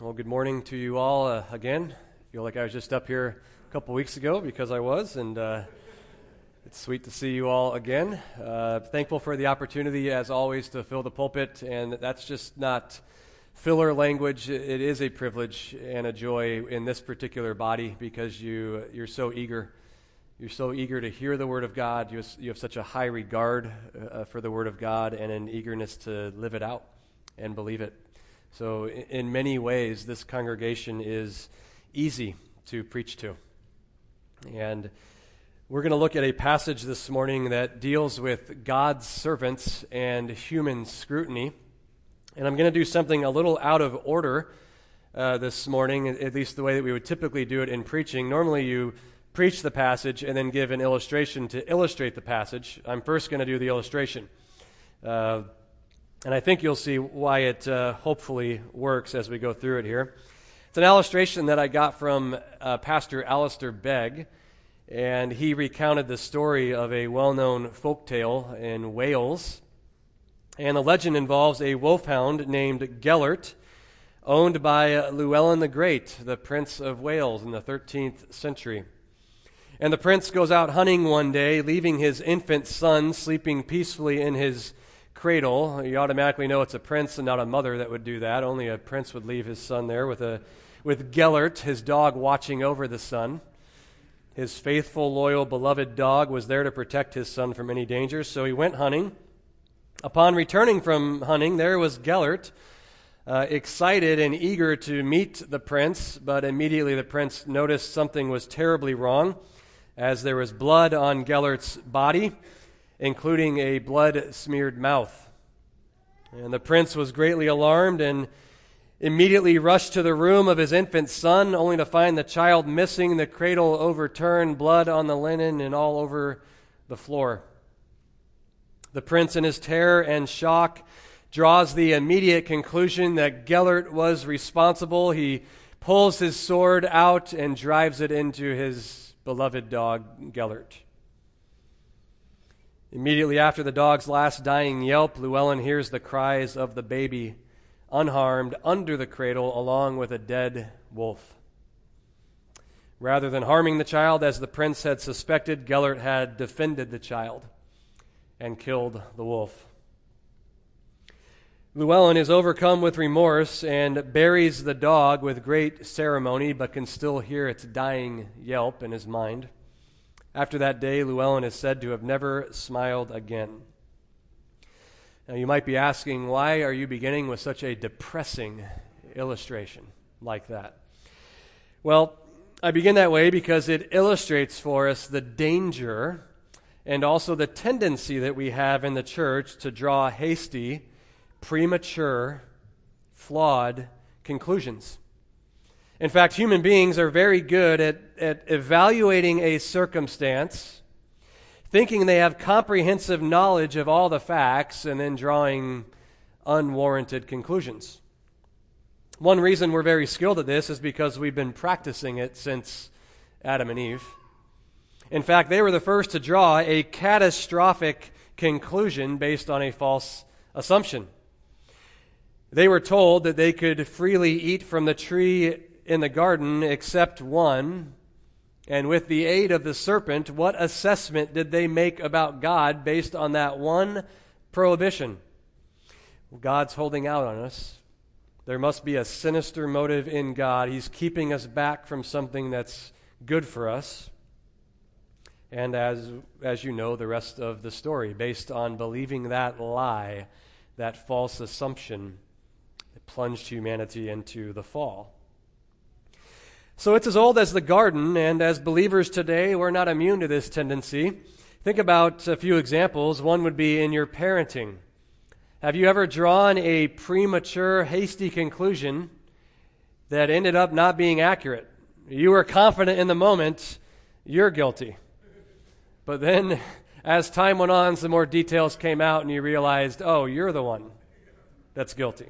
Well, good morning to you all uh, again. I feel like I was just up here a couple weeks ago because I was, and uh, it's sweet to see you all again. Uh, thankful for the opportunity, as always, to fill the pulpit, and that's just not filler language. It is a privilege and a joy in this particular body because you you're so eager. You're so eager to hear the Word of God. You you have such a high regard uh, for the Word of God and an eagerness to live it out and believe it. So, in many ways, this congregation is easy to preach to. And we're going to look at a passage this morning that deals with God's servants and human scrutiny. And I'm going to do something a little out of order uh, this morning, at least the way that we would typically do it in preaching. Normally, you preach the passage and then give an illustration to illustrate the passage. I'm first going to do the illustration. Uh, and I think you'll see why it uh, hopefully works as we go through it here. It's an illustration that I got from uh, Pastor Alistair Begg, and he recounted the story of a well known folk tale in Wales. And the legend involves a wolfhound named Gellert, owned by Llewellyn the Great, the Prince of Wales in the 13th century. And the prince goes out hunting one day, leaving his infant son sleeping peacefully in his cradle, you automatically know it's a prince and not a mother that would do that. Only a prince would leave his son there with, a, with Gellert, his dog, watching over the son. His faithful, loyal, beloved dog was there to protect his son from any danger, so he went hunting. Upon returning from hunting, there was Gellert, uh, excited and eager to meet the prince, but immediately the prince noticed something was terribly wrong, as there was blood on Gellert's body including a blood smeared mouth. And the prince was greatly alarmed and immediately rushed to the room of his infant son, only to find the child missing, the cradle overturned, blood on the linen, and all over the floor. The prince, in his terror and shock, draws the immediate conclusion that Gellert was responsible. He pulls his sword out and drives it into his beloved dog, Gellert. Immediately after the dog's last dying yelp, Llewellyn hears the cries of the baby, unharmed, under the cradle, along with a dead wolf. Rather than harming the child, as the prince had suspected, Gellert had defended the child and killed the wolf. Llewellyn is overcome with remorse and buries the dog with great ceremony, but can still hear its dying yelp in his mind. After that day, Llewellyn is said to have never smiled again. Now, you might be asking, why are you beginning with such a depressing illustration like that? Well, I begin that way because it illustrates for us the danger and also the tendency that we have in the church to draw hasty, premature, flawed conclusions. In fact, human beings are very good at, at evaluating a circumstance, thinking they have comprehensive knowledge of all the facts, and then drawing unwarranted conclusions. One reason we're very skilled at this is because we've been practicing it since Adam and Eve. In fact, they were the first to draw a catastrophic conclusion based on a false assumption. They were told that they could freely eat from the tree in the garden except one. And with the aid of the serpent, what assessment did they make about God based on that one prohibition? God's holding out on us. There must be a sinister motive in God. He's keeping us back from something that's good for us. And as, as you know, the rest of the story, based on believing that lie, that false assumption, it plunged humanity into the fall. So it's as old as the garden, and as believers today, we're not immune to this tendency. Think about a few examples. One would be in your parenting. Have you ever drawn a premature, hasty conclusion that ended up not being accurate? You were confident in the moment, you're guilty. But then, as time went on, some more details came out, and you realized, oh, you're the one that's guilty.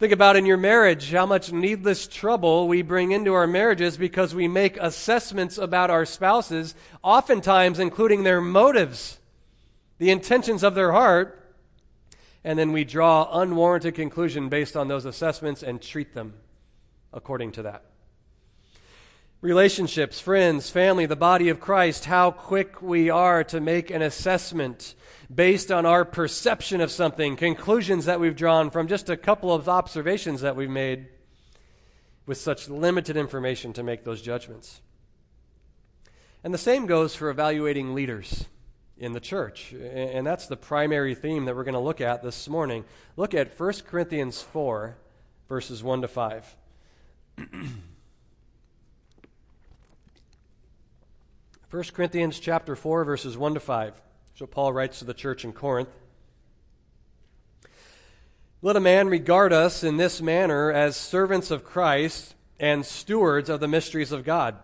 Think about in your marriage how much needless trouble we bring into our marriages because we make assessments about our spouses, oftentimes including their motives, the intentions of their heart, and then we draw unwarranted conclusion based on those assessments and treat them according to that. Relationships, friends, family, the body of Christ, how quick we are to make an assessment based on our perception of something, conclusions that we've drawn from just a couple of observations that we've made with such limited information to make those judgments. And the same goes for evaluating leaders in the church. And that's the primary theme that we're going to look at this morning. Look at 1 Corinthians 4, verses 1 to 5. 1 Corinthians chapter 4 verses 1 to 5. So Paul writes to the church in Corinth. Let a man regard us in this manner as servants of Christ and stewards of the mysteries of God.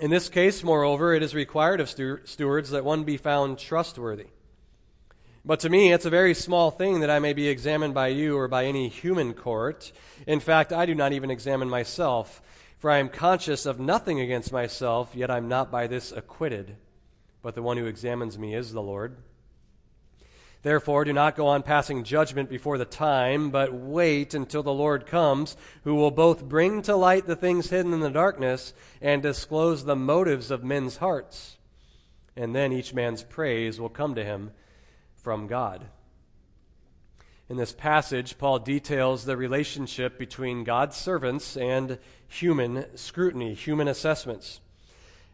In this case, moreover, it is required of stewards that one be found trustworthy. But to me, it's a very small thing that I may be examined by you or by any human court. In fact, I do not even examine myself. For I am conscious of nothing against myself, yet I am not by this acquitted. But the one who examines me is the Lord. Therefore, do not go on passing judgment before the time, but wait until the Lord comes, who will both bring to light the things hidden in the darkness and disclose the motives of men's hearts. And then each man's praise will come to him from God. In this passage, Paul details the relationship between God's servants and human scrutiny, human assessments.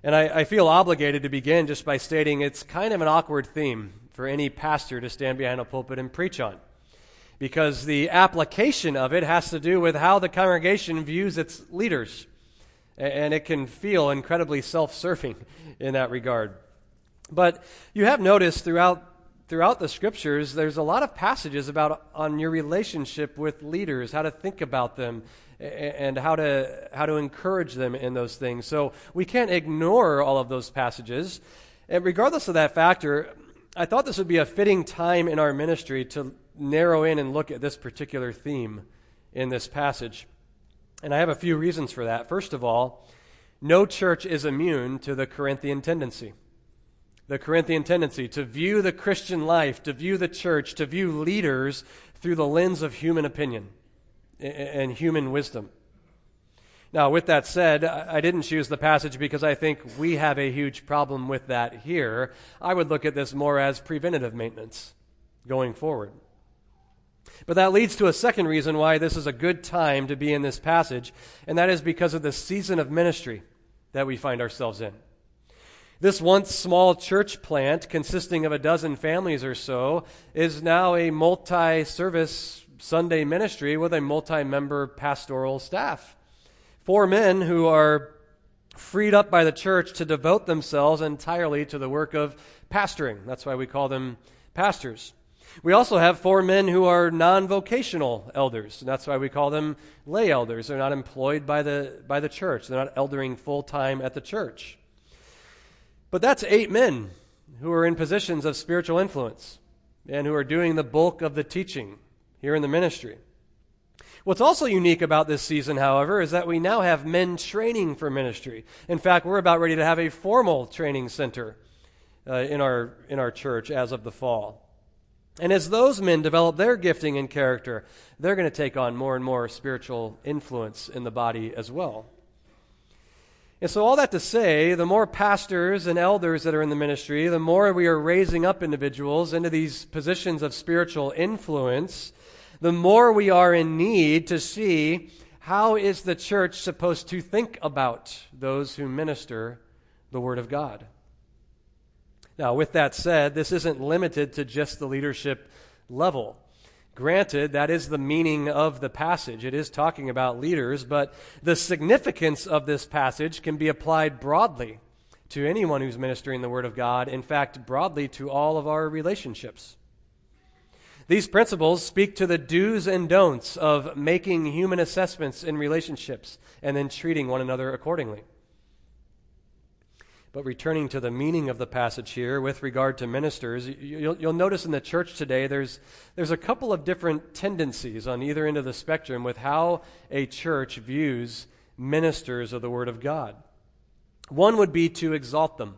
And I, I, feel obligated to begin just by stating it's kind of an awkward theme for any pastor to stand behind a pulpit and preach on. Because the application of it has to do with how the congregation views its leaders. And it can feel incredibly self serving in that regard. But you have noticed throughout throughout the scriptures, there's a lot of passages about on your relationship with leaders, how to think about them, and how to how to encourage them in those things. So we can't ignore all of those passages. And regardless of that factor, I thought this would be a fitting time in our ministry to narrow in and look at this particular theme in this passage. And I have a few reasons for that. First of all, no church is immune to the Corinthian tendency the Corinthian tendency to view the Christian life, to view the church, to view leaders through the lens of human opinion and human wisdom. Now, with that said, I didn't choose the passage because I think we have a huge problem with that here. I would look at this more as preventative maintenance going forward. But that leads to a second reason why this is a good time to be in this passage, and that is because of the season of ministry that we find ourselves in. This once small church plant, consisting of a dozen families or so, is now a multi service Sunday ministry with a multi member pastoral staff. Four men who are freed up by the church to devote themselves entirely to the work of pastoring. That's why we call them pastors. We also have four men who are non vocational elders. and That's why we call them lay elders. They're not employed by the, by the church, they're not eldering full time at the church. But that's eight men who are in positions of spiritual influence and who are doing the bulk of the teaching here in the ministry. What's also unique about this season, however, is that we now have men training for ministry. In fact, we're about ready to have a formal training center uh, in, our, in our church as of the fall. And as those men develop their gifting and character, they're going to take on more and more spiritual influence in the body as well. And so, all that to say, the more pastors and elders that are in the ministry, the more we are raising up individuals into these positions of spiritual influence, the more we are in need to see how is the church supposed to think about those who minister the Word of God. Now, with that said, this isn't limited to just the leadership level. Granted, that is the meaning of the passage. It is talking about leaders, but the significance of this passage can be applied broadly to anyone who's ministering the Word of God, in fact, broadly to all of our relationships. These principles speak to the do's and don'ts of making human assessments in relationships and then treating one another accordingly. But returning to the meaning of the passage here with regard to ministers, you'll, you'll, notice in the church today there's, there's a couple of different tendencies on either end of the spectrum with how a church views ministers of the Word of God. One would be to exalt them,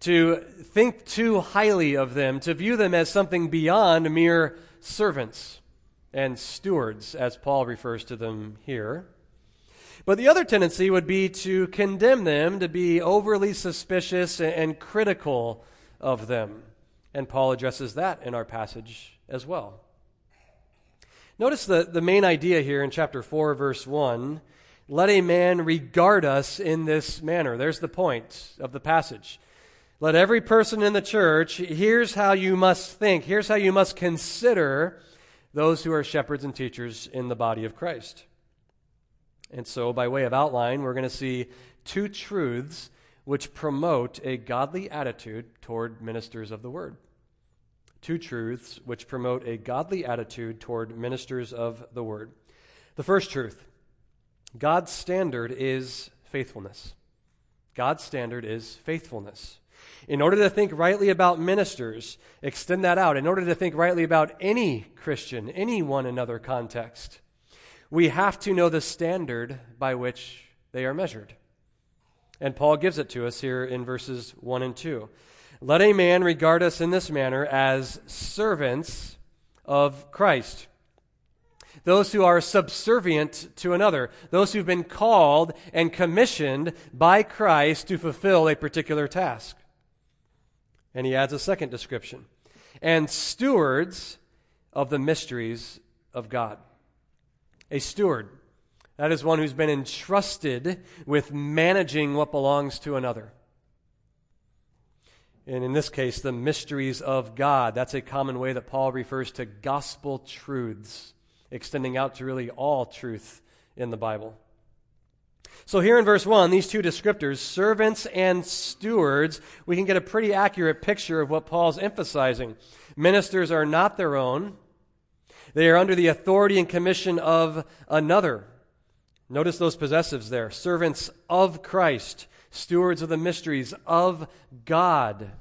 to think too highly of them, to view them as something beyond mere servants and stewards, as Paul refers to them here. But the other tendency would be to condemn them, to be overly suspicious and critical of them. And Paul addresses that in our passage as well. Notice the, the main idea here in chapter 4, verse 1 let a man regard us in this manner. There's the point of the passage. Let every person in the church, here's how you must think, here's how you must consider those who are shepherds and teachers in the body of Christ. And so, by way of outline, we're going to see two truths which promote a godly attitude toward ministers of the word. Two truths which promote a godly attitude toward ministers of the word. The first truth God's standard is faithfulness. God's standard is faithfulness. In order to think rightly about ministers, extend that out. In order to think rightly about any Christian, any one another context, we have to know the standard by which they are measured. And Paul gives it to us here in verses 1 and 2. Let a man regard us in this manner as servants of Christ those who are subservient to another, those who've been called and commissioned by Christ to fulfill a particular task. And he adds a second description and stewards of the mysteries of God. A steward, that is one who's been entrusted with managing what belongs to another. And in this case, the mysteries of God. That's a common way that Paul refers to gospel truths extending out to really all truth in the Bible. So, here in verse 1, these two descriptors, servants and stewards, we can get a pretty accurate picture of what Paul's emphasizing. Ministers are not their own, they are under the authority and commission of another. Notice those possessives there servants of Christ, stewards of the mysteries of God.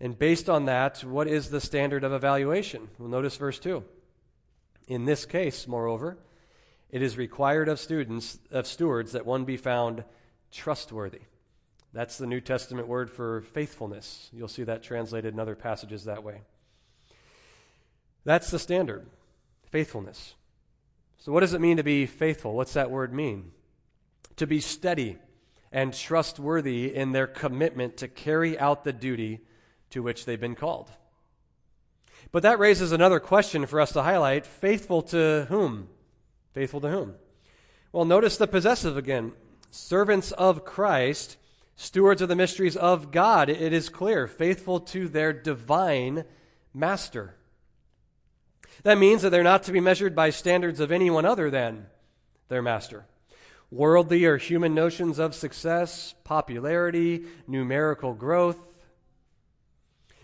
And based on that, what is the standard of evaluation? Well, notice verse 2. In this case, moreover, it is required of students of stewards that one be found trustworthy. That's the New Testament word for faithfulness. You'll see that translated in other passages that way. That's the standard faithfulness. So, what does it mean to be faithful? What's that word mean? To be steady and trustworthy in their commitment to carry out the duty to which they've been called. But that raises another question for us to highlight faithful to whom? Faithful to whom? Well, notice the possessive again. Servants of Christ, stewards of the mysteries of God. It is clear, faithful to their divine master. That means that they're not to be measured by standards of anyone other than their master. Worldly or human notions of success, popularity, numerical growth,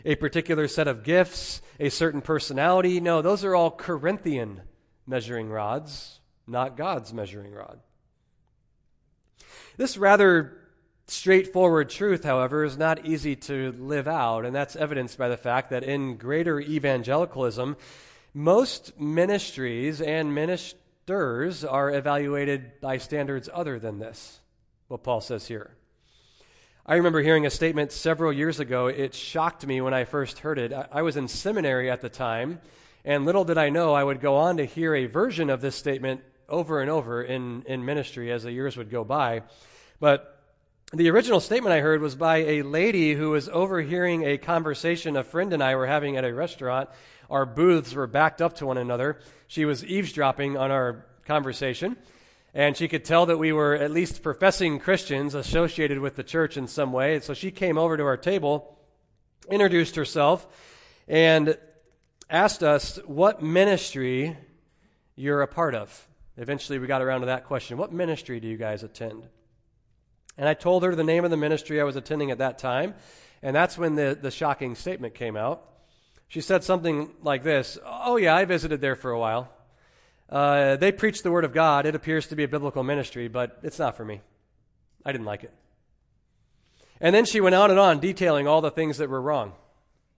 a particular set of gifts, a certain personality. No, those are all Corinthian measuring rods, not God's measuring rod. This rather straightforward truth, however, is not easy to live out, and that's evidenced by the fact that in greater evangelicalism, most ministries and ministers are evaluated by standards other than this, what Paul says here. I remember hearing a statement several years ago. It shocked me when I first heard it. I, was in seminary at the time, and little did I know I would go on to hear a version of this statement over and over in, in ministry as the years would go by. But the original statement I heard was by a lady who was overhearing a conversation a friend and I were having at a restaurant. Our booths were backed up to one another. She was eavesdropping on our conversation and she could tell that we were at least professing Christians associated with the church in some way. And so she came over to our table, introduced herself, and asked us what ministry you're a part of. Eventually, we got around to that question What ministry do you guys attend? And I told her the name of the ministry I was attending at that time, and that's when the, the shocking statement came out. She said something like this Oh, yeah, I visited there for a while. Uh, they preach the Word of God. It appears to be a biblical ministry, but it's not for me. I didn't like it. And then she went on and on, detailing all the things that were wrong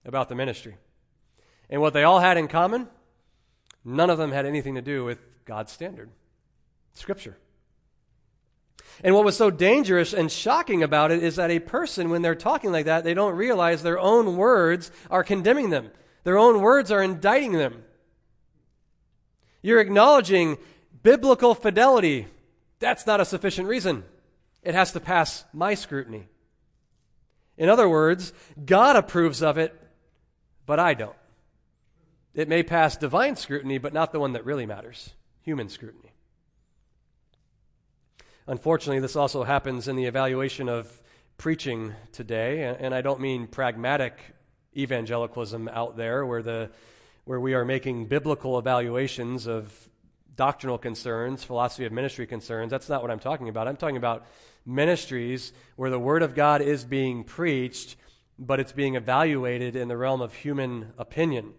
about the ministry. And what they all had in common, none of them had anything to do with God's standard, Scripture. And what was so dangerous and shocking about it is that a person, when they're talking like that, they don't realize their own words are condemning them. Their own words are indicting them. You're acknowledging biblical fidelity. That's not a sufficient reason. It has to pass my scrutiny. In other words, God approves of it, but I don't. It may pass divine scrutiny, but not the one that really matters human scrutiny. Unfortunately, this also happens in the evaluation of preaching today, and I don't mean pragmatic evangelicalism out there where, the, where we are making biblical evaluations of doctrinal concerns, philosophy of ministry concerns. That's not what I'm talking about. I'm talking about ministries where the Word of God is being preached, but it's being evaluated in the realm of human opinion.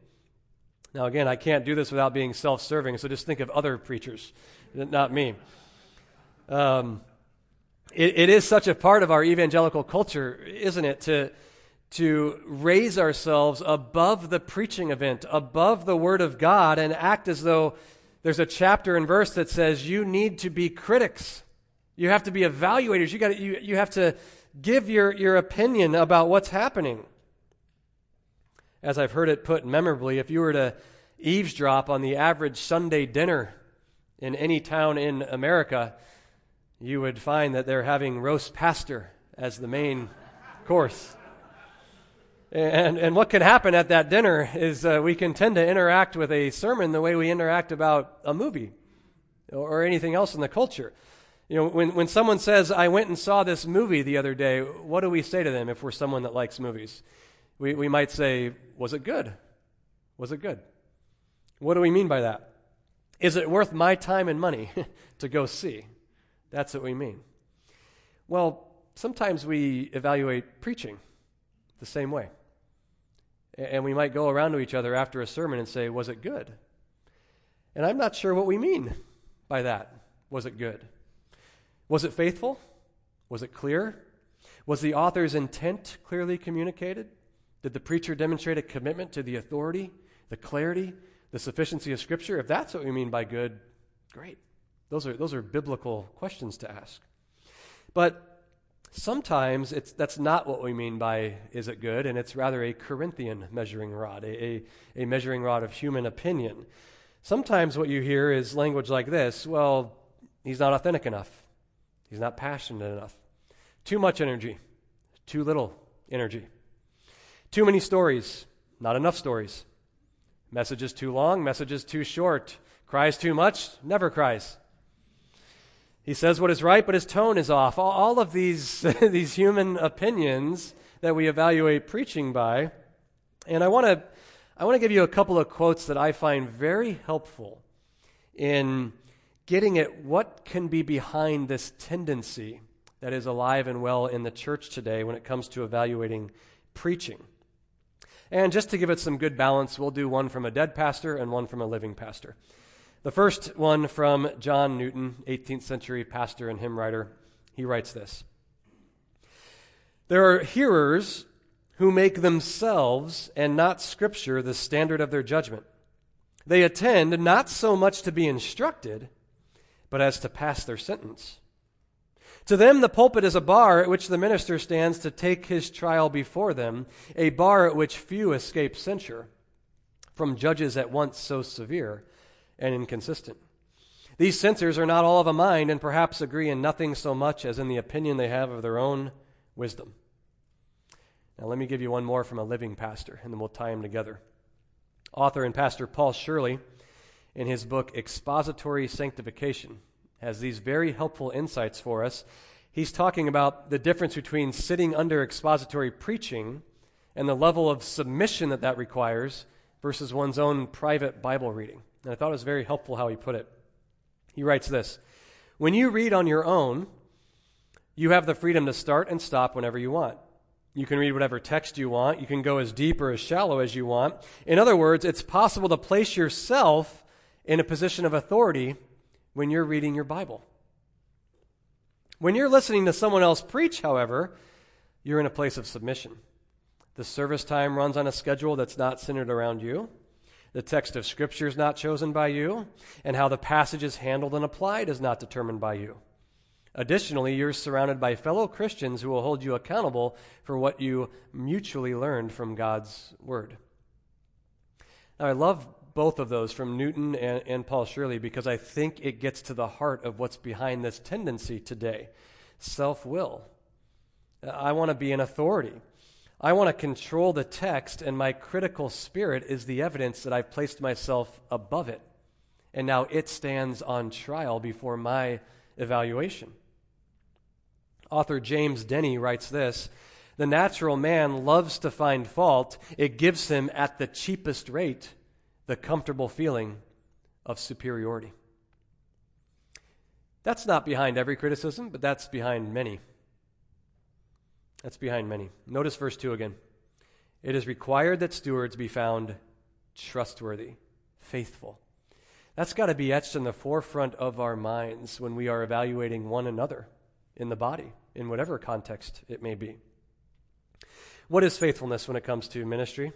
Now, again, I can't do this without being self serving, so just think of other preachers, not me. Um, it, it is such a part of our evangelical culture, isn't it, to, to raise ourselves above the preaching event, above the Word of God, and act as though there's a chapter and verse that says you need to be critics. You have to be evaluators. You, got you, you have to give your, your opinion about what's happening as I've heard it put memorably, if you were to eavesdrop on the average Sunday dinner in any town in America, you would find that they're having roast pastor as the main course. And, and what can happen at that dinner is uh, we can tend to interact with a sermon the way we interact about a movie or anything else in the culture. You know, when, when someone says, I went and saw this movie the other day, what do we say to them if we're someone that likes movies? We, we might say, Was it good? Was it good? What do we mean by that? Is it worth my time and money to go see? That's what we mean. Well, sometimes we evaluate preaching the same way. And we might go around to each other after a sermon and say, Was it good? And I'm not sure what we mean by that. Was it good? Was it faithful? Was it clear? Was the author's intent clearly communicated? Did the preacher demonstrate a commitment to the authority, the clarity, the sufficiency of Scripture? If that's what we mean by good, great. Those are, those are biblical questions to ask. But sometimes it's, that's not what we mean by is it good, and it's rather a Corinthian measuring rod, a, a, a measuring rod of human opinion. Sometimes what you hear is language like this well, he's not authentic enough, he's not passionate enough, too much energy, too little energy. Too many stories, not enough stories. Messages too long, messages too short. Cries too much, never cries. He says what is right, but his tone is off. All, of these, these human opinions that we evaluate preaching by. And I want to I want to give you a couple of quotes that I find very helpful in getting at what can be behind this tendency that is alive and well in the church today when it comes to evaluating preaching. And just to give it some good balance, we'll do one from a dead pastor and one from a living pastor. The first one from John Newton, 18th century pastor and hymn writer. He writes this There are hearers who make themselves and not Scripture the standard of their judgment. They attend not so much to be instructed, but as to pass their sentence. To them, the pulpit is a bar at which the minister stands to take his trial before them, a bar at which few escape censure from judges at once so severe and inconsistent. These censors are not all of a mind and perhaps agree in nothing so much as in the opinion they have of their own wisdom. Now, let me give you one more from a living pastor, and then we'll tie them together. Author and pastor Paul Shirley, in his book Expository Sanctification, has these very helpful insights for us. He's talking about the difference between sitting under expository preaching and the level of submission that that requires versus one's own private Bible reading. And I thought it was very helpful how he put it. He writes this When you read on your own, you have the freedom to start and stop whenever you want. You can read whatever text you want. You can go as deep or as shallow as you want. In other words, it's possible to place yourself in a position of authority when you're reading your Bible. When you're listening to someone else preach, however, you're in a place of submission. The service time runs on a schedule that's not centered around you. The text of Scripture is not chosen by you, and how the passage is handled and applied is not determined by you. Additionally, you're surrounded by fellow Christians who will hold you accountable for what you mutually learned from God's Word. Now, I love both of those from Newton and, and Paul Shirley because I think it gets to the heart of what's behind this tendency today self will. Uh, I want to be an authority. I want to control the text, and my critical spirit is the evidence that I've placed myself above it. And now it stands on trial before my evaluation. Author James Denney writes this The natural man loves to find fault, it gives him at the cheapest rate the comfortable feeling of superiority. That's not behind every criticism, but that's behind many. That's behind many. Notice verse 2 again. It is required that stewards be found trustworthy, faithful. That's got to be etched in the forefront of our minds when we are evaluating one another in the body, in whatever context it may be. What is faithfulness when it comes to ministry?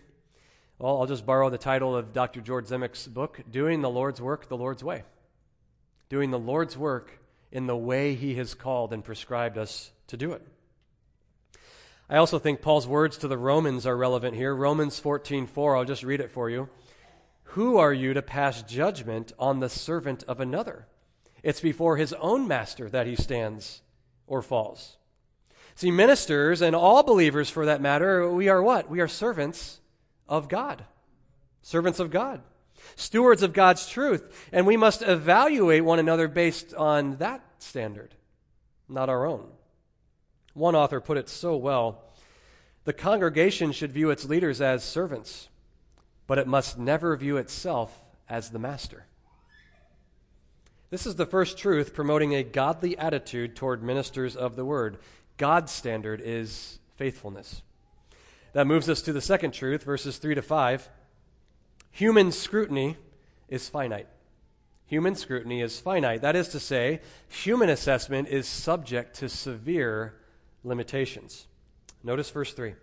Well, I'll just borrow the title of Dr. George Zemek's book, Doing the Lord's Work the Lord's Way. Doing the Lord's work in the way he has called and prescribed us to do it. I also think Paul's words to the Romans are relevant here. Romans 14:4, I'll just read it for you. Who are you to pass judgment on the servant of another? It's before his own master that he stands or falls. See, ministers and all believers for that matter, we are what? We are servants of God. Servants of God. Stewards of God's truth. And we must evaluate one another based on that standard, not our own. One author put it so well the congregation should view its leaders as servants, but it must never view itself as the master. This is the first truth promoting a godly attitude toward ministers of the word. God's standard is faithfulness. That moves us to the second truth, verses 3 to 5. Human scrutiny is finite. Human scrutiny is finite. That is to say, human assessment is subject to severe limitations. Notice verse 3.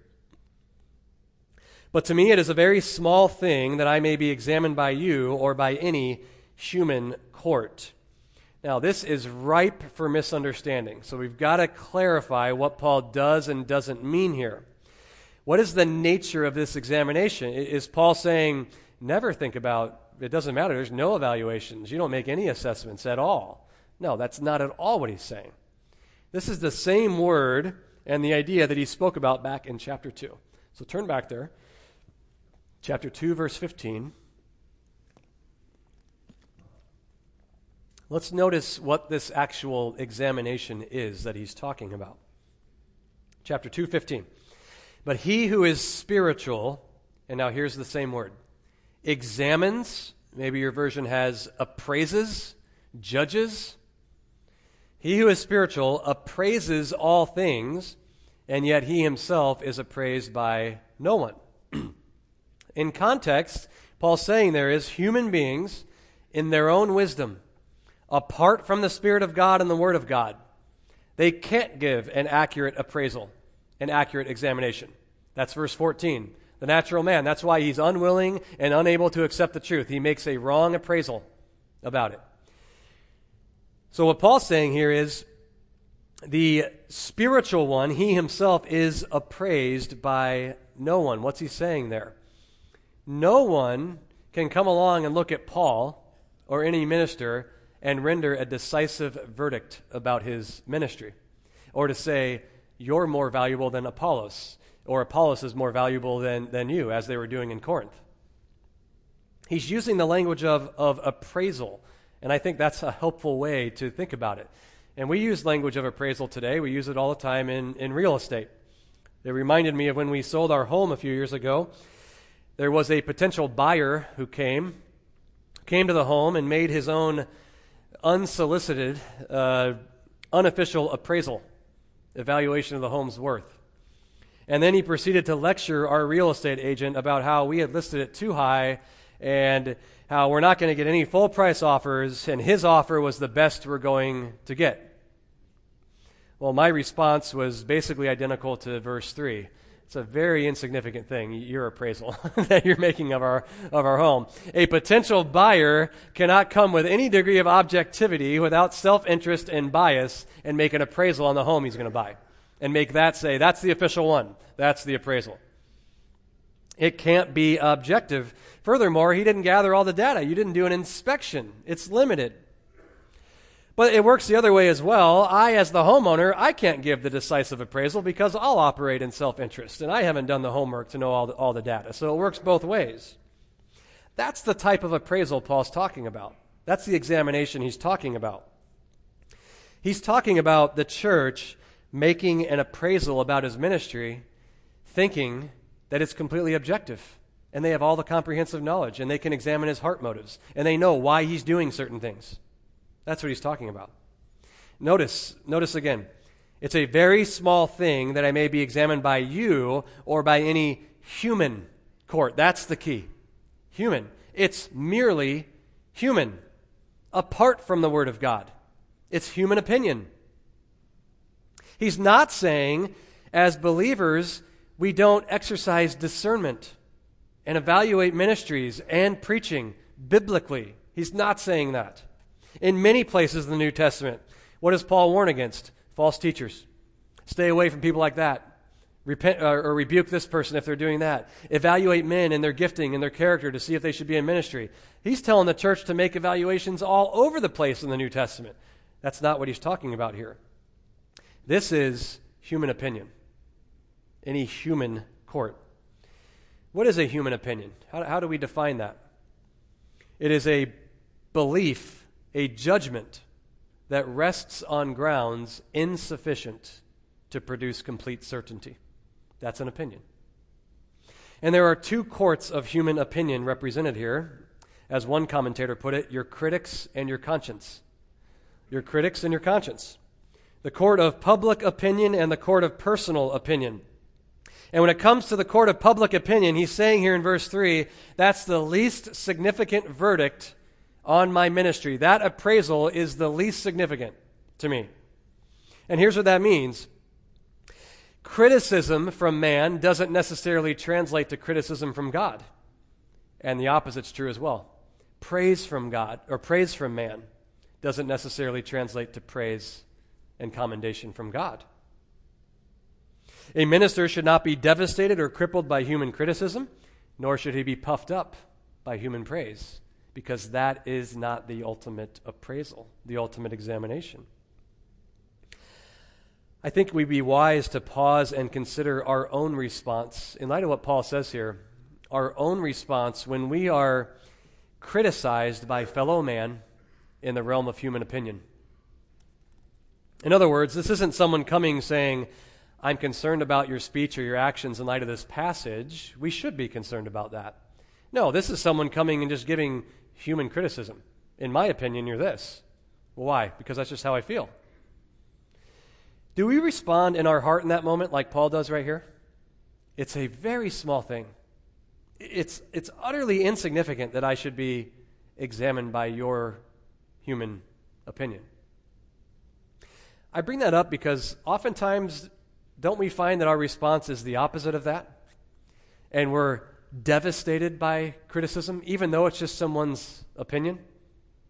But to me it is a very small thing that I may be examined by you or by any human court. Now, this is ripe for misunderstanding. So we've got to clarify what Paul does and doesn't mean here. What is the nature of this examination? Is Paul saying, never think about, it doesn't matter, there's no evaluations, you don't make any assessments at all? No, that's not at all what he's saying. This is the same word and the idea that he spoke about back in chapter 2. So turn back there. Chapter 2, verse 15. Let's notice what this actual examination is that he's talking about. Chapter 2, 15. But he who is spiritual, and now here's the same word, examines, maybe your version has appraises, judges, he who is spiritual appraises all things, and yet he himself is appraised by no one. in context, Paul's saying there is human beings in their own wisdom, apart from the Spirit of God and the Word of God. They can't give an accurate appraisal, an accurate examination. That's verse 14. The natural man. That's why he's unwilling and unable to accept the truth. He makes a wrong appraisal about it. So, what Paul's saying here is the spiritual one, he himself is appraised by no one. What's he saying there? No one can come along and look at Paul or any minister and render a decisive verdict about his ministry, or to say, you're more valuable than Apollos, or Apollos is more valuable than, than you, as they were doing in Corinth. He's using the language of, of appraisal and I think that's a helpful way to think about it. And we use language of appraisal today. We use it all the time in, in real estate. It reminded me of when we sold our home a few years ago. There was a potential buyer who came, came to the home and made his own unsolicited, uh, unofficial appraisal, evaluation of the home's worth. And then he proceeded to lecture our real estate agent about how we had listed it too high and how we're not going to get any full price offers, and his offer was the best we're going to get. Well, my response was basically identical to verse 3. It's a very insignificant thing, your appraisal that you're making of our, of our home. A potential buyer cannot come with any degree of objectivity without self interest and bias and make an appraisal on the home he's going to buy. And make that say, that's the official one. That's the appraisal. It can't be objective. Furthermore, he didn't gather all the data. You didn't do an inspection. It's limited. But it works the other way as well. I, as the homeowner, I can't give the decisive appraisal because I'll operate in self interest, and I haven't done the homework to know all the, all the data. So it works both ways. That's the type of appraisal Paul's talking about. That's the examination he's talking about. He's talking about the church making an appraisal about his ministry, thinking that it's completely objective. And they have all the comprehensive knowledge, and they can examine his heart motives, and they know why he's doing certain things. That's what he's talking about. Notice, notice again. It's a very small thing that I may be examined by you or by any human court. That's the key. Human. It's merely human, apart from the Word of God. It's human opinion. He's not saying, as believers, we don't exercise discernment and evaluate ministries and preaching biblically. He's not saying that. In many places in the New Testament, what does Paul warn against? False teachers. Stay away from people like that. Repent, or, or rebuke this person if they're doing that. Evaluate men and their gifting and their character to see if they should be in ministry. He's telling the church to make evaluations all over the place in the New Testament. That's not what he's talking about here. This is human opinion. Any human court. What is a human opinion? How, how do we define that? It is a belief a judgment that rests on grounds insufficient to produce complete certainty. That's an opinion. And there are two courts of human opinion represented here. As one commentator put it, your critics and your conscience. Your critics and your conscience. The court of public opinion and the court of personal opinion. And when it comes to the court of public opinion, he's saying here in verse 3 that's the least significant verdict on my ministry. That appraisal is the least significant to me. And here's what that means criticism from man doesn't necessarily translate to criticism from God. And the opposite's true as well. Praise from God or praise from man doesn't necessarily translate to praise and commendation from God. A minister should not be devastated or crippled by human criticism, nor should he be puffed up by human praise because that is not the ultimate appraisal, the ultimate examination. I think we'd be wise to pause and consider our own response in light of what Paul says here. Our own response when we are criticized by fellow man in the realm of human opinion. In other words, this isn't someone coming saying, I'm concerned about your speech or your actions in light of this passage. We should be concerned about that. No, this is someone coming and just giving human criticism. In my opinion, you're this. Well, why? Because that's just how I feel. Do we respond in our heart in that moment like Paul does right here? It's a very small thing. It's, it's utterly insignificant that I should be examined by your human opinion. I bring that up because oftentimes, don't we find that our response is the opposite of that? And we're devastated by criticism, even though it's just someone's opinion.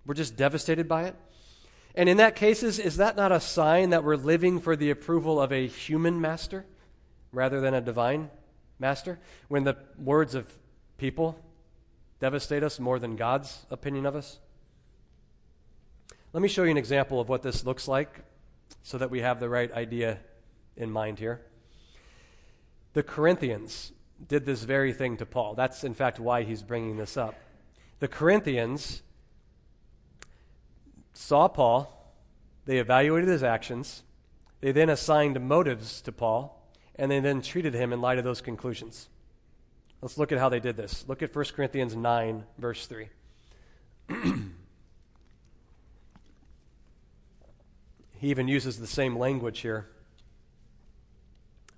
We're just devastated by it. And in that cases, is that not a sign that we're living for the approval of a human master rather than a divine master? When the words of people devastate us more than God's opinion of us? Let me show you an example of what this looks like so that we have the right idea in mind here. The Corinthians did this very thing to Paul. That's, in fact, why he's bringing this up. The Corinthians saw Paul, they evaluated his actions, they then assigned motives to Paul, and they then treated him in light of those conclusions. Let's look at how they did this. Look at 1 Corinthians 9, verse 3. he even uses the same language here.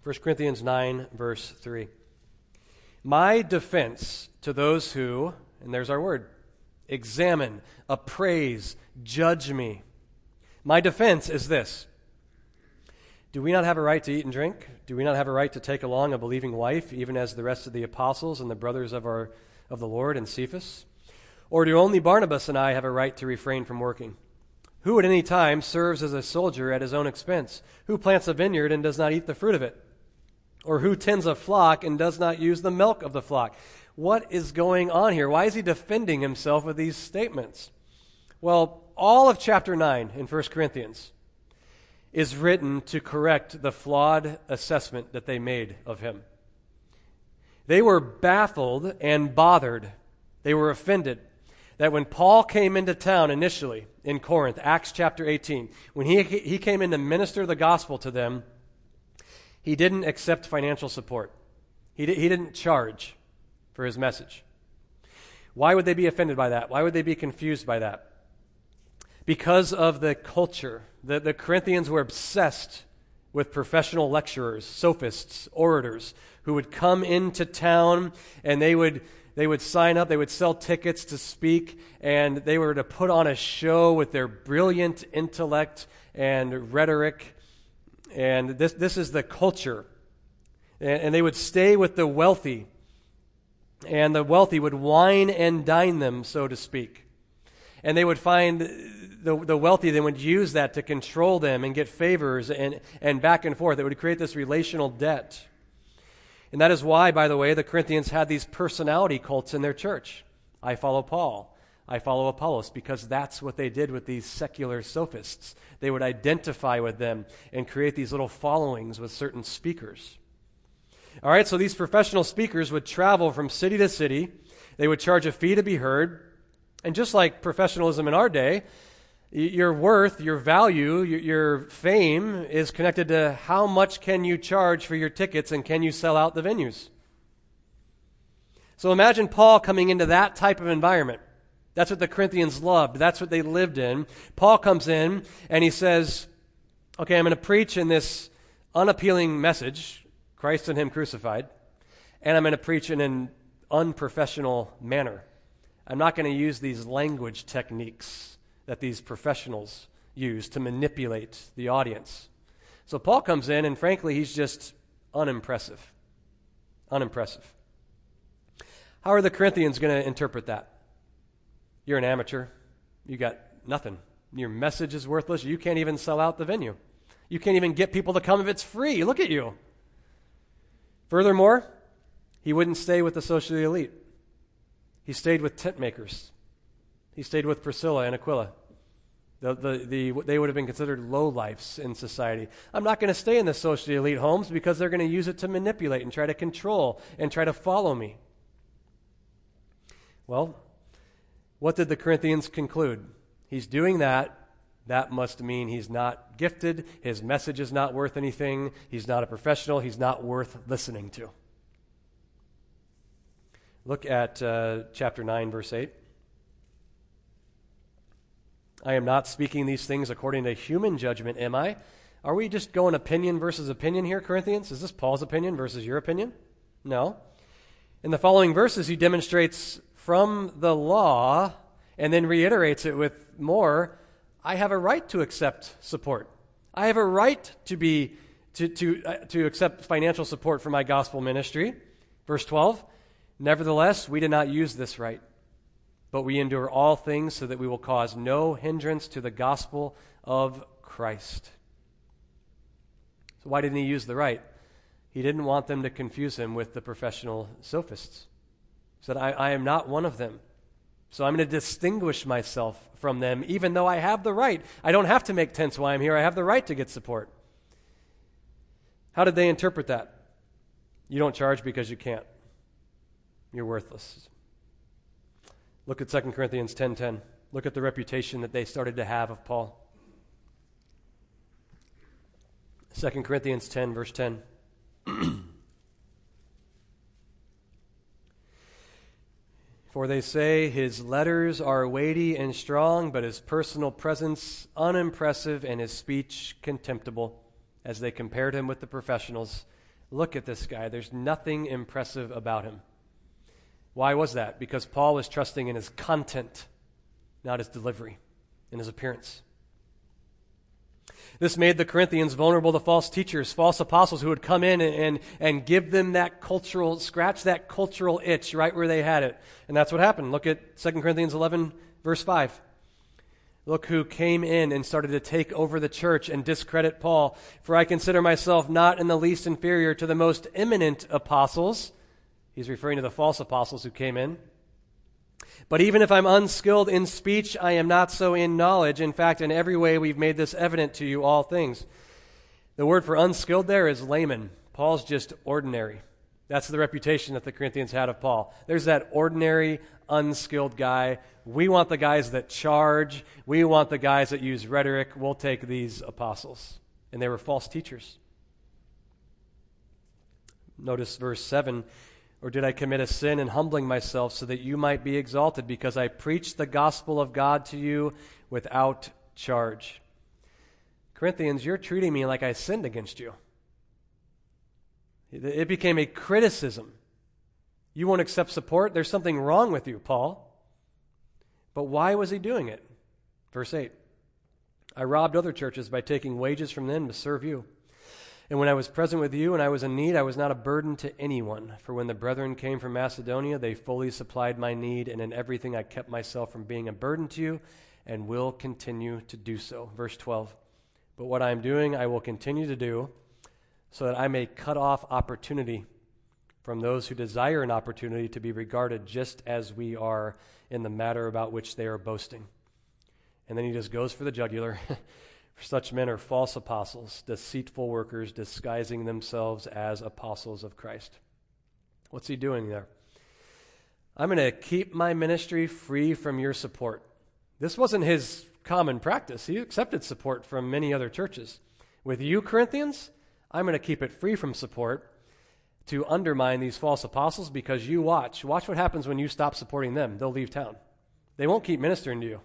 1 Corinthians 9, verse 3. My defense to those who, and there's our word, examine, appraise, judge me. My defense is this Do we not have a right to eat and drink? Do we not have a right to take along a believing wife, even as the rest of the apostles and the brothers of, our, of the Lord and Cephas? Or do only Barnabas and I have a right to refrain from working? Who at any time serves as a soldier at his own expense? Who plants a vineyard and does not eat the fruit of it? Or who tends a flock and does not use the milk of the flock? What is going on here? Why is he defending himself with these statements? Well, all of chapter 9 in 1 Corinthians is written to correct the flawed assessment that they made of him. They were baffled and bothered. They were offended that when Paul came into town initially in Corinth, Acts chapter 18, when he, he came in to minister the gospel to them, he didn't accept financial support. He, he didn't charge for his message. Why would they be offended by that? Why would they be confused by that? because of the culture. The, the Corinthians were obsessed with professional lecturers, sophists, orators, who would come into town and they would, they would sign up, they would sell tickets to speak, and they were to put on a show with their brilliant intellect and rhetoric. And this, this is the culture. And, and they would stay with the wealthy, and the wealthy would wine and dine them, so to speak. And they would find the, the wealthy then would use that to control them and get favors and, and back and forth. It would create this relational debt. And that is why, by the way, the Corinthians had these personality cults in their church. I follow Paul. I follow Apollos because that's what they did with these secular sophists. They would identify with them and create these little followings with certain speakers. All right, so these professional speakers would travel from city to city. They would charge a fee to be heard. And just like professionalism in our day, your worth, your value, your fame is connected to how much can you charge for your tickets and can you sell out the venues. So imagine Paul coming into that type of environment. That's what the Corinthians loved. That's what they lived in. Paul comes in and he says, Okay, I'm going to preach in this unappealing message, Christ and Him crucified, and I'm going to preach in an unprofessional manner. I'm not going to use these language techniques that these professionals use to manipulate the audience. So Paul comes in, and frankly, he's just unimpressive. Unimpressive. How are the Corinthians going to interpret that? You're an amateur. You got nothing. Your message is worthless. You can't even sell out the venue. You can't even get people to come if it's free. Look at you. Furthermore, he wouldn't stay with the socially elite. He stayed with tent makers. He stayed with Priscilla and Aquila. The, the, the, they would have been considered lowlifes in society. I'm not going to stay in the socially elite homes because they're going to use it to manipulate and try to control and try to follow me. Well, what did the Corinthians conclude? He's doing that. That must mean he's not gifted. His message is not worth anything. He's not a professional. He's not worth listening to. Look at uh, chapter 9, verse 8. I am not speaking these things according to human judgment, am I? Are we just going opinion versus opinion here, Corinthians? Is this Paul's opinion versus your opinion? No. In the following verses, he demonstrates from the law and then reiterates it with more I have a right to accept support. I have a right to be to to uh, to accept financial support for my gospel ministry. Verse 12. Nevertheless, we did not use this right but we endure all things so that we will cause no hindrance to the gospel of Christ. So, why didn't he use the right? He didn't want them to confuse him with the professional sophists. Said, I, I am not one of them. So I'm going to distinguish myself from them, even though I have the right. I don't have to make tents while I'm here. I have the right to get support. How did they interpret that? You don't charge because you can't. You're worthless. Look at 2 Corinthians 10:10. Look at the reputation that they started to have of Paul. 2 Corinthians 10 verse 10. For they say his letters are weighty and strong, but his personal presence unimpressive and his speech contemptible. As they compared him with the professionals, look at this guy. There's nothing impressive about him. Why was that? Because Paul was trusting in his content, not his delivery, in his appearance. This made the Corinthians vulnerable to false teachers, false apostles who would come in and, and, and give them that cultural, scratch that cultural itch right where they had it. And that's what happened. Look at 2 Corinthians 11, verse 5. Look who came in and started to take over the church and discredit Paul. For I consider myself not in the least inferior to the most eminent apostles. He's referring to the false apostles who came in. But even if I'm unskilled in speech, I am not so in knowledge. In fact, in every way, we've made this evident to you, all things. The word for unskilled there is layman. Paul's just ordinary. That's the reputation that the Corinthians had of Paul. There's that ordinary, unskilled guy. We want the guys that charge. We want the guys that use rhetoric. We'll take these apostles. And they were false teachers. Notice verse 7 or did I commit a sin in humbling myself so that you might be exalted because I preached the gospel of God to you without charge? Corinthians, you're treating me like I sinned against you. It became a criticism. You won't accept support? There's something wrong with you, Paul. But why was he doing it? Verse 8 I robbed other churches by taking wages from them to serve you. And when I was present with you and I was in need, I was not a burden to anyone. For when the brethren came from Macedonia, they fully supplied my need, and in everything I kept myself from being a burden to you and will continue to do so. Verse 12. But what I am doing, I will continue to do, so that I may cut off opportunity from those who desire an opportunity to be regarded just as we are in the matter about which they are boasting. And then he just goes for the jugular. For such men are false apostles, deceitful workers, disguising themselves as apostles of Christ. What's he doing there? I'm going to keep my ministry free from your support. This wasn't his common practice. He accepted support from many other churches. With you, Corinthians, I'm going to keep it free from support to undermine these false apostles because you watch. Watch what happens when you stop supporting them. They'll leave town. They won't keep ministering to you,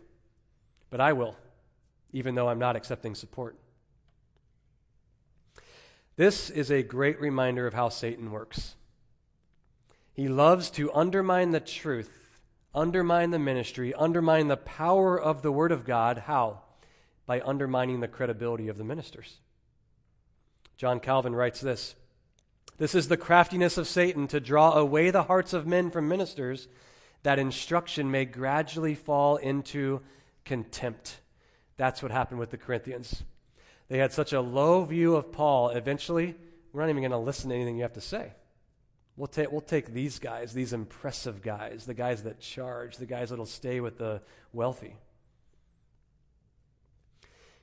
but I will even though I'm not accepting support. This is a great reminder of how Satan works. He loves to undermine the truth, undermine the ministry, undermine the power of the Word of God. How? By undermining the credibility of the ministers. John Calvin writes this This is the craftiness of Satan to draw away the hearts of men from ministers, that instruction may gradually fall into contempt. That's what happened with the Corinthians. They had such a low view of Paul, eventually, we're not even going to listen to anything you have to say. We'll, ta- we'll take these guys, these impressive guys, the guys that charge, the guys that'll stay with the wealthy.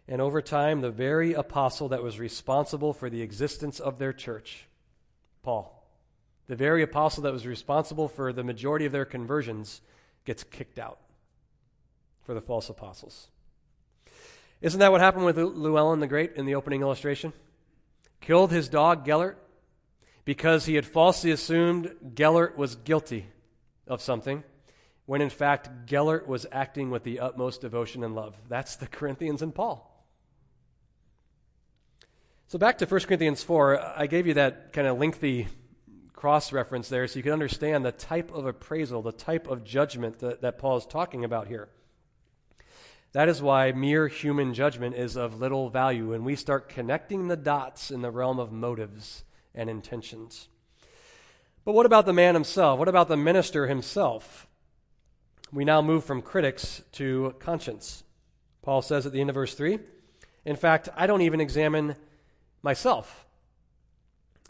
And over time, the very apostle that was responsible for the existence of their church, Paul, the very apostle that was responsible for the majority of their conversions, gets kicked out for the false apostles. Isn't that what happened with Llewellyn the Great in the opening illustration? Killed his dog, Gellert, because he had falsely assumed Gellert was guilty of something, when in fact Gellert was acting with the utmost devotion and love. That's the Corinthians and Paul. So back to 1 Corinthians 4, I gave you that kind of lengthy cross reference there so you can understand the type of appraisal, the type of judgment that, that Paul is talking about here. That is why mere human judgment is of little value when we start connecting the dots in the realm of motives and intentions. But what about the man himself? What about the minister himself? We now move from critics to conscience. Paul says at the end of verse 3 In fact, I don't even examine myself.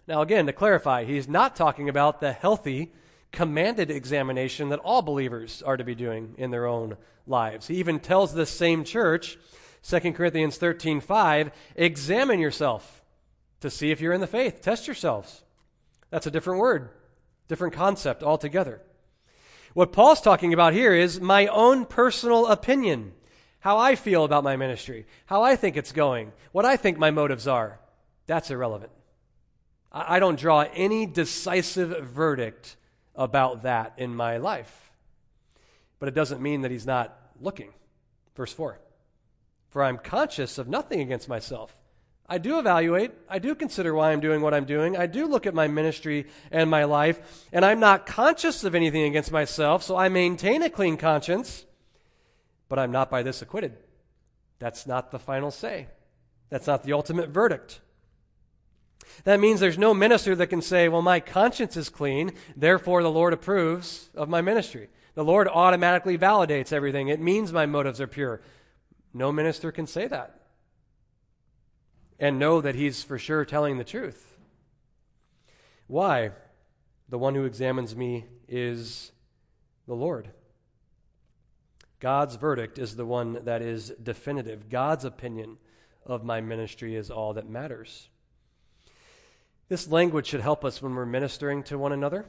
Now, again, to clarify, he's not talking about the healthy commanded examination that all believers are to be doing in their own lives. He even tells this same church, 2 Corinthians 13 5, examine yourself to see if you're in the faith. Test yourselves. That's a different word, different concept altogether. What Paul's talking about here is my own personal opinion, how I feel about my ministry, how I think it's going, what I think my motives are. That's irrelevant. I don't draw any decisive verdict about that in my life. But it doesn't mean that he's not looking. Verse 4 For I'm conscious of nothing against myself. I do evaluate. I do consider why I'm doing what I'm doing. I do look at my ministry and my life, and I'm not conscious of anything against myself, so I maintain a clean conscience, but I'm not by this acquitted. That's not the final say. That's not the ultimate verdict. That means there's no minister that can say, Well, my conscience is clean, therefore the Lord approves of my ministry. The Lord automatically validates everything. It means my motives are pure. No minister can say that and know that he's for sure telling the truth. Why? The one who examines me is the Lord. God's verdict is the one that is definitive. God's opinion of my ministry is all that matters. This language should help us when we're ministering to one another.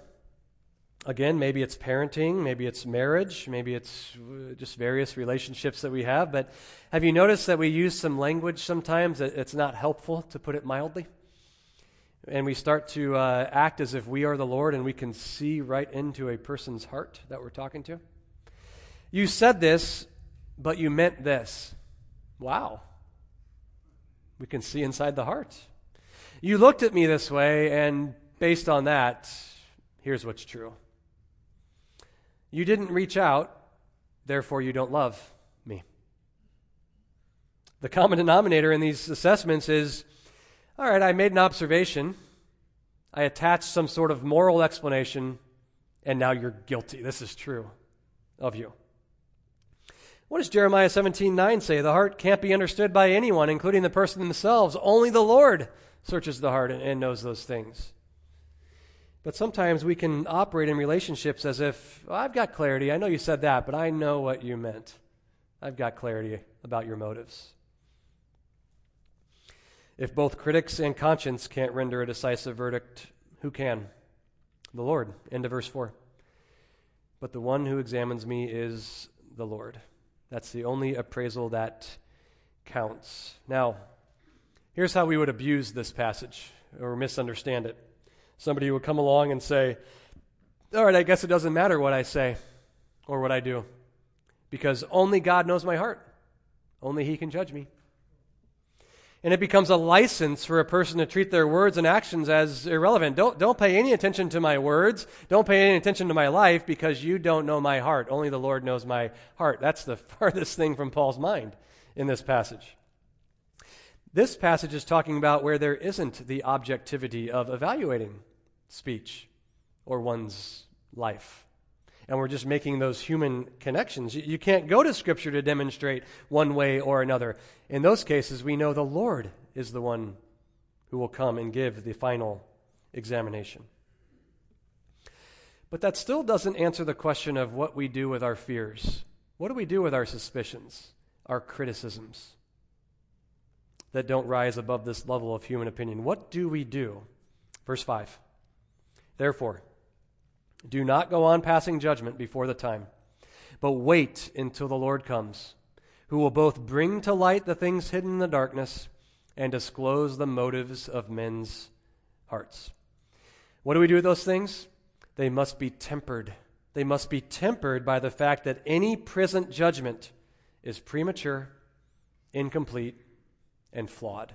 Again, maybe it's parenting, maybe it's marriage, maybe it's uh, just various relationships that we have. But have you noticed that we use some language sometimes that it's not helpful, to put it mildly? And we start to uh, act as if we are the Lord and we can see right into a person's heart that we're talking to. You said this, but you meant this. Wow. We can see inside the heart. You looked at me this way, and based on that, here's what's true. You didn't reach out, therefore, you don't love me. The common denominator in these assessments is all right, I made an observation, I attached some sort of moral explanation, and now you're guilty. This is true of you. What does Jeremiah 17:9 say? The heart can't be understood by anyone, including the person themselves. Only the Lord searches the heart and, and knows those things. But sometimes we can operate in relationships as if, I've got clarity. I know you said that, but I know what you meant. I've got clarity about your motives. If both critics and conscience can't render a decisive verdict, who can? The Lord. End of verse 4. But the one who examines me is the Lord. That's the only appraisal that counts. Now, here's how we would abuse this passage or misunderstand it somebody would come along and say, All right, I guess it doesn't matter what I say or what I do because only God knows my heart. Only He can judge me. And it becomes a license for a person to treat their words and actions as irrelevant. Don't, don't pay any attention to my words. Don't pay any attention to my life because you don't know my heart. Only the Lord knows my heart. That's the farthest thing from Paul's mind in this passage. This passage is talking about where there isn't the objectivity of evaluating speech or one's life. And we're just making those human connections. You, can't go to Scripture to demonstrate one way or another. In those cases, we know the Lord is the one who will come and give the final examination. But that still doesn't answer the question of what we do with our fears. What do we do with our suspicions, our criticisms? That don't rise above this level of human opinion. What do we do? Verse 5. Therefore, do not go on passing judgment before the time, but wait until the Lord comes, who will both bring to light the things hidden in the darkness and disclose the motives of men's hearts. What do we do with those things? They must be tempered. They must be tempered by the fact that any present judgment is premature, incomplete, and flawed,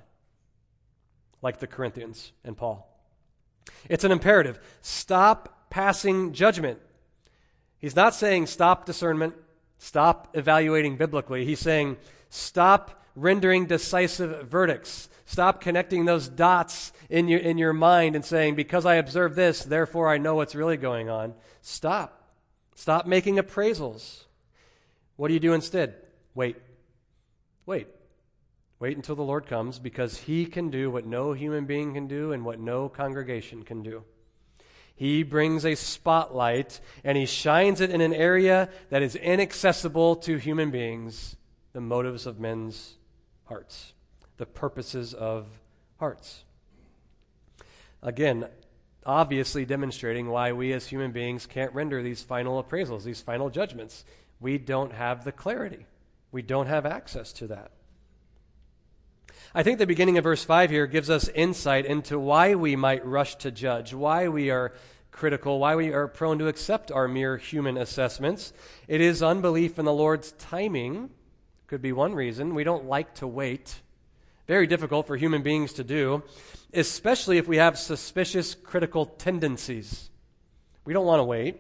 like the Corinthians and Paul. It's an imperative. Stop passing judgment. He's not saying stop discernment, stop evaluating biblically. He's saying stop rendering decisive verdicts. Stop connecting those dots in your, in your mind and saying, because I observe this, therefore I know what's really going on. Stop. Stop making appraisals. What do you do instead? Wait. Wait. Wait until the Lord comes because he can do what no human being can do and what no congregation can do. He brings a spotlight and he shines it in an area that is inaccessible to human beings the motives of men's hearts, the purposes of hearts. Again, obviously demonstrating why we as human beings can't render these final appraisals, these final judgments. We don't have the clarity, we don't have access to that. I think the beginning of verse 5 here gives us insight into why we might rush to judge, why we are critical, why we are prone to accept our mere human assessments. It is unbelief in the Lord's timing, could be one reason. We don't like to wait. Very difficult for human beings to do, especially if we have suspicious, critical tendencies. We don't want to wait.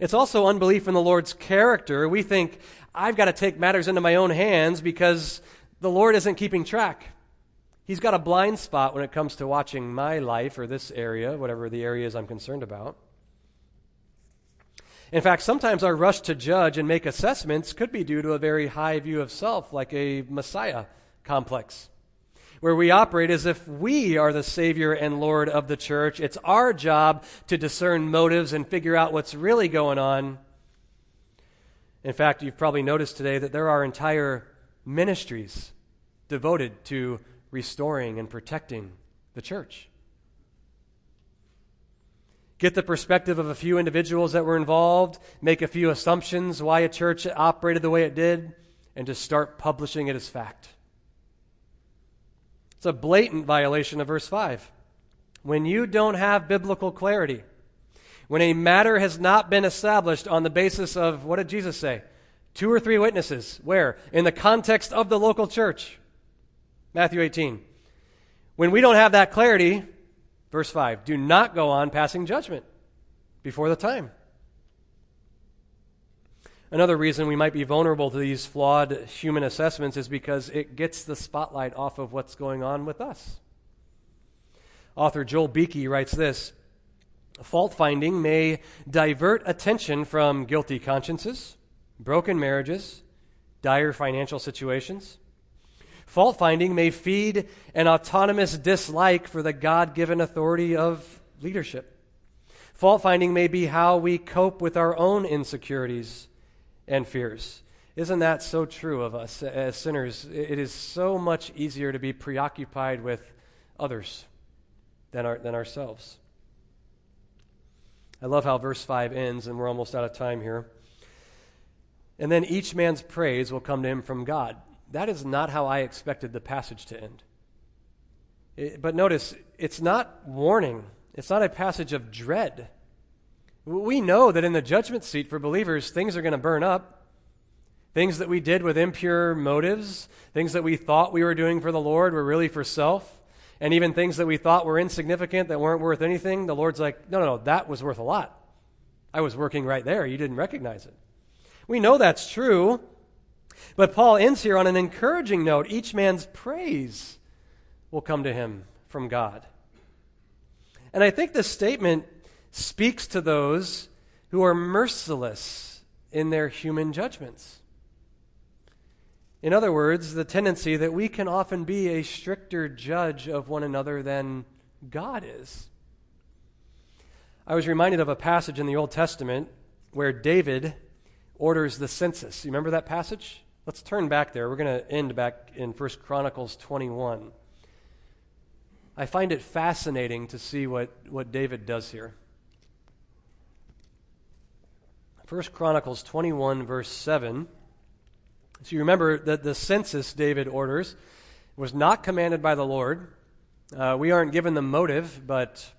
It's also unbelief in the Lord's character. We think, I've got to take matters into my own hands because the Lord isn't keeping track. He's got a blind spot when it comes to watching my life or this area, whatever the area is I'm concerned about. In fact, sometimes our rush to judge and make assessments could be due to a very high view of self, like a Messiah complex, where we operate as if we are the Savior and Lord of the church. It's our job to discern motives and figure out what's really going on. In fact, you've probably noticed today that there are entire ministries devoted to restoring and protecting the church. Get the perspective of a few individuals that were involved, make a few assumptions why a church operated the way it did, and just start publishing it as fact. It's a blatant violation of verse 5. When you don't have biblical clarity, when a matter has not been established on the basis of, what did Jesus say? Two or three witnesses. Where? In the context of the local church. Matthew 18. When we don't have that clarity, verse 5, do not go on passing judgment before the time. Another reason we might be vulnerable to these flawed human assessments is because it gets the spotlight off of what's going on with us. Author Joel Beeke writes this Fault finding may divert attention from guilty consciences, broken marriages, dire financial situations Fault finding may feed an autonomous dislike for the God given authority of leadership. Fault finding may be how we cope with our own insecurities and fears. Isn't that so true of us as sinners? It is so much easier to be preoccupied with others than, our, than ourselves. I love how verse 5 ends, and we're almost out of time here. And then each man's praise will come to him from God that is not how I expected the passage to end. It, but notice, it's not warning, it's not a passage of dread. We know that in the judgment seat for believers, things are going to burn up. Things that we did with impure motives, things that we thought we were doing for the Lord were really for self, and even things that we thought were insignificant that weren't worth anything. The Lord's like, no, no, no, that was worth a lot. I was working right there. You didn't recognize it. We know that's true. But Paul ends here on an encouraging note. Each man's praise will come to him from God. And I think this statement speaks to those who are merciless in their human judgments. In other words, the tendency that we can often be a stricter judge of one another than God is. I was reminded of a passage in the Old Testament where David orders the census. You remember that passage? Let's turn back there. We're going to end back in 1 Chronicles 21. I find it fascinating to see what, what David does here. 1 Chronicles 21, verse 7. So you remember that the census David orders was not commanded by the Lord. Uh, we aren't given the motive, but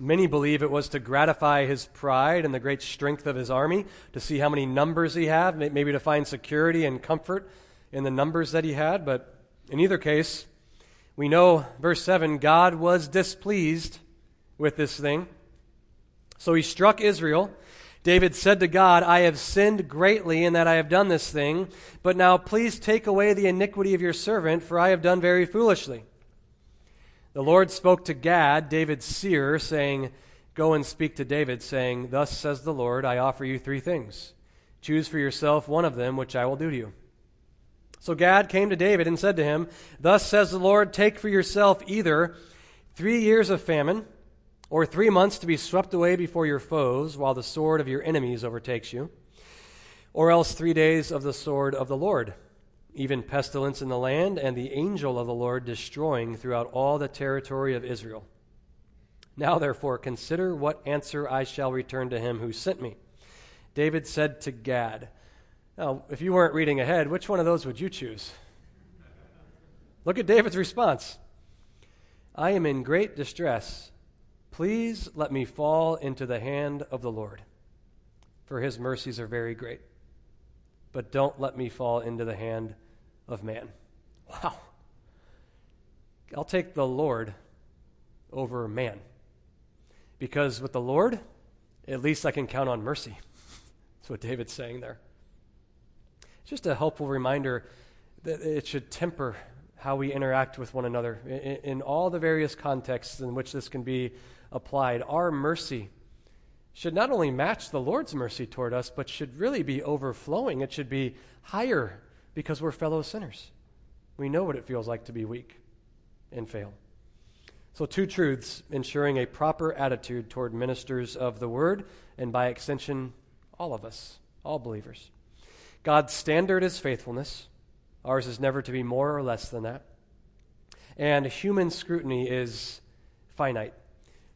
Many believe it was to gratify his pride and the great strength of his army, to see how many numbers he had, maybe to find security and comfort in the numbers that he had. But in either case, we know, verse 7, God was displeased with this thing. So he struck Israel. David said to God, I have sinned greatly in that I have done this thing, but now please take away the iniquity of your servant, for I have done very foolishly. The Lord spoke to Gad, David's seer, saying, Go and speak to David, saying, Thus says the Lord, I offer you three things. Choose for yourself one of them, which I will do to you. So Gad came to David and said to him, Thus says the Lord, take for yourself either three years of famine, or three months to be swept away before your foes, while the sword of your enemies overtakes you, or else three days of the sword of the Lord even pestilence in the land, and the angel of the Lord destroying throughout all the territory of Israel. Now, therefore, consider what answer I shall return to him who sent me. David said to Gad, Now, if you weren't reading ahead, which one of those would you choose? Look at David's response I am in great distress. Please let me fall into the hand of the Lord, for his mercies are very great. But don't let me fall into the hand of man. Wow. I'll take the Lord over man. Because with the Lord, at least I can count on mercy. That's what David's saying there. It's just a helpful reminder that it should temper how we interact with one another in, in all the various contexts in which this can be applied. Our mercy should not only match the Lord's mercy toward us, but should really be overflowing. It should be higher because we're fellow sinners. We know what it feels like to be weak and fail. So, two truths ensuring a proper attitude toward ministers of the word, and by extension, all of us, all believers. God's standard is faithfulness. Ours is never to be more or less than that. And human scrutiny is finite.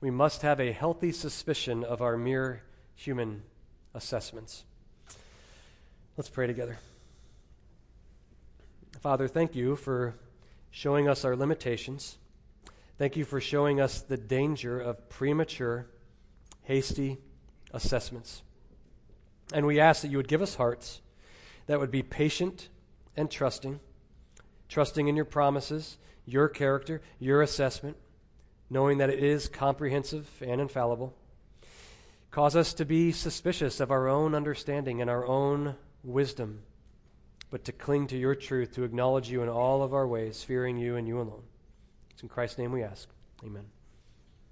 We must have a healthy suspicion of our mere human assessments. Let's pray together. Father, thank you for showing us our limitations. Thank you for showing us the danger of premature, hasty assessments. And we ask that you would give us hearts that would be patient and trusting, trusting in your promises, your character, your assessment, knowing that it is comprehensive and infallible. Cause us to be suspicious of our own understanding and our own wisdom, but to cling to your truth, to acknowledge you in all of our ways, fearing you and you alone. It's in Christ's name we ask. Amen.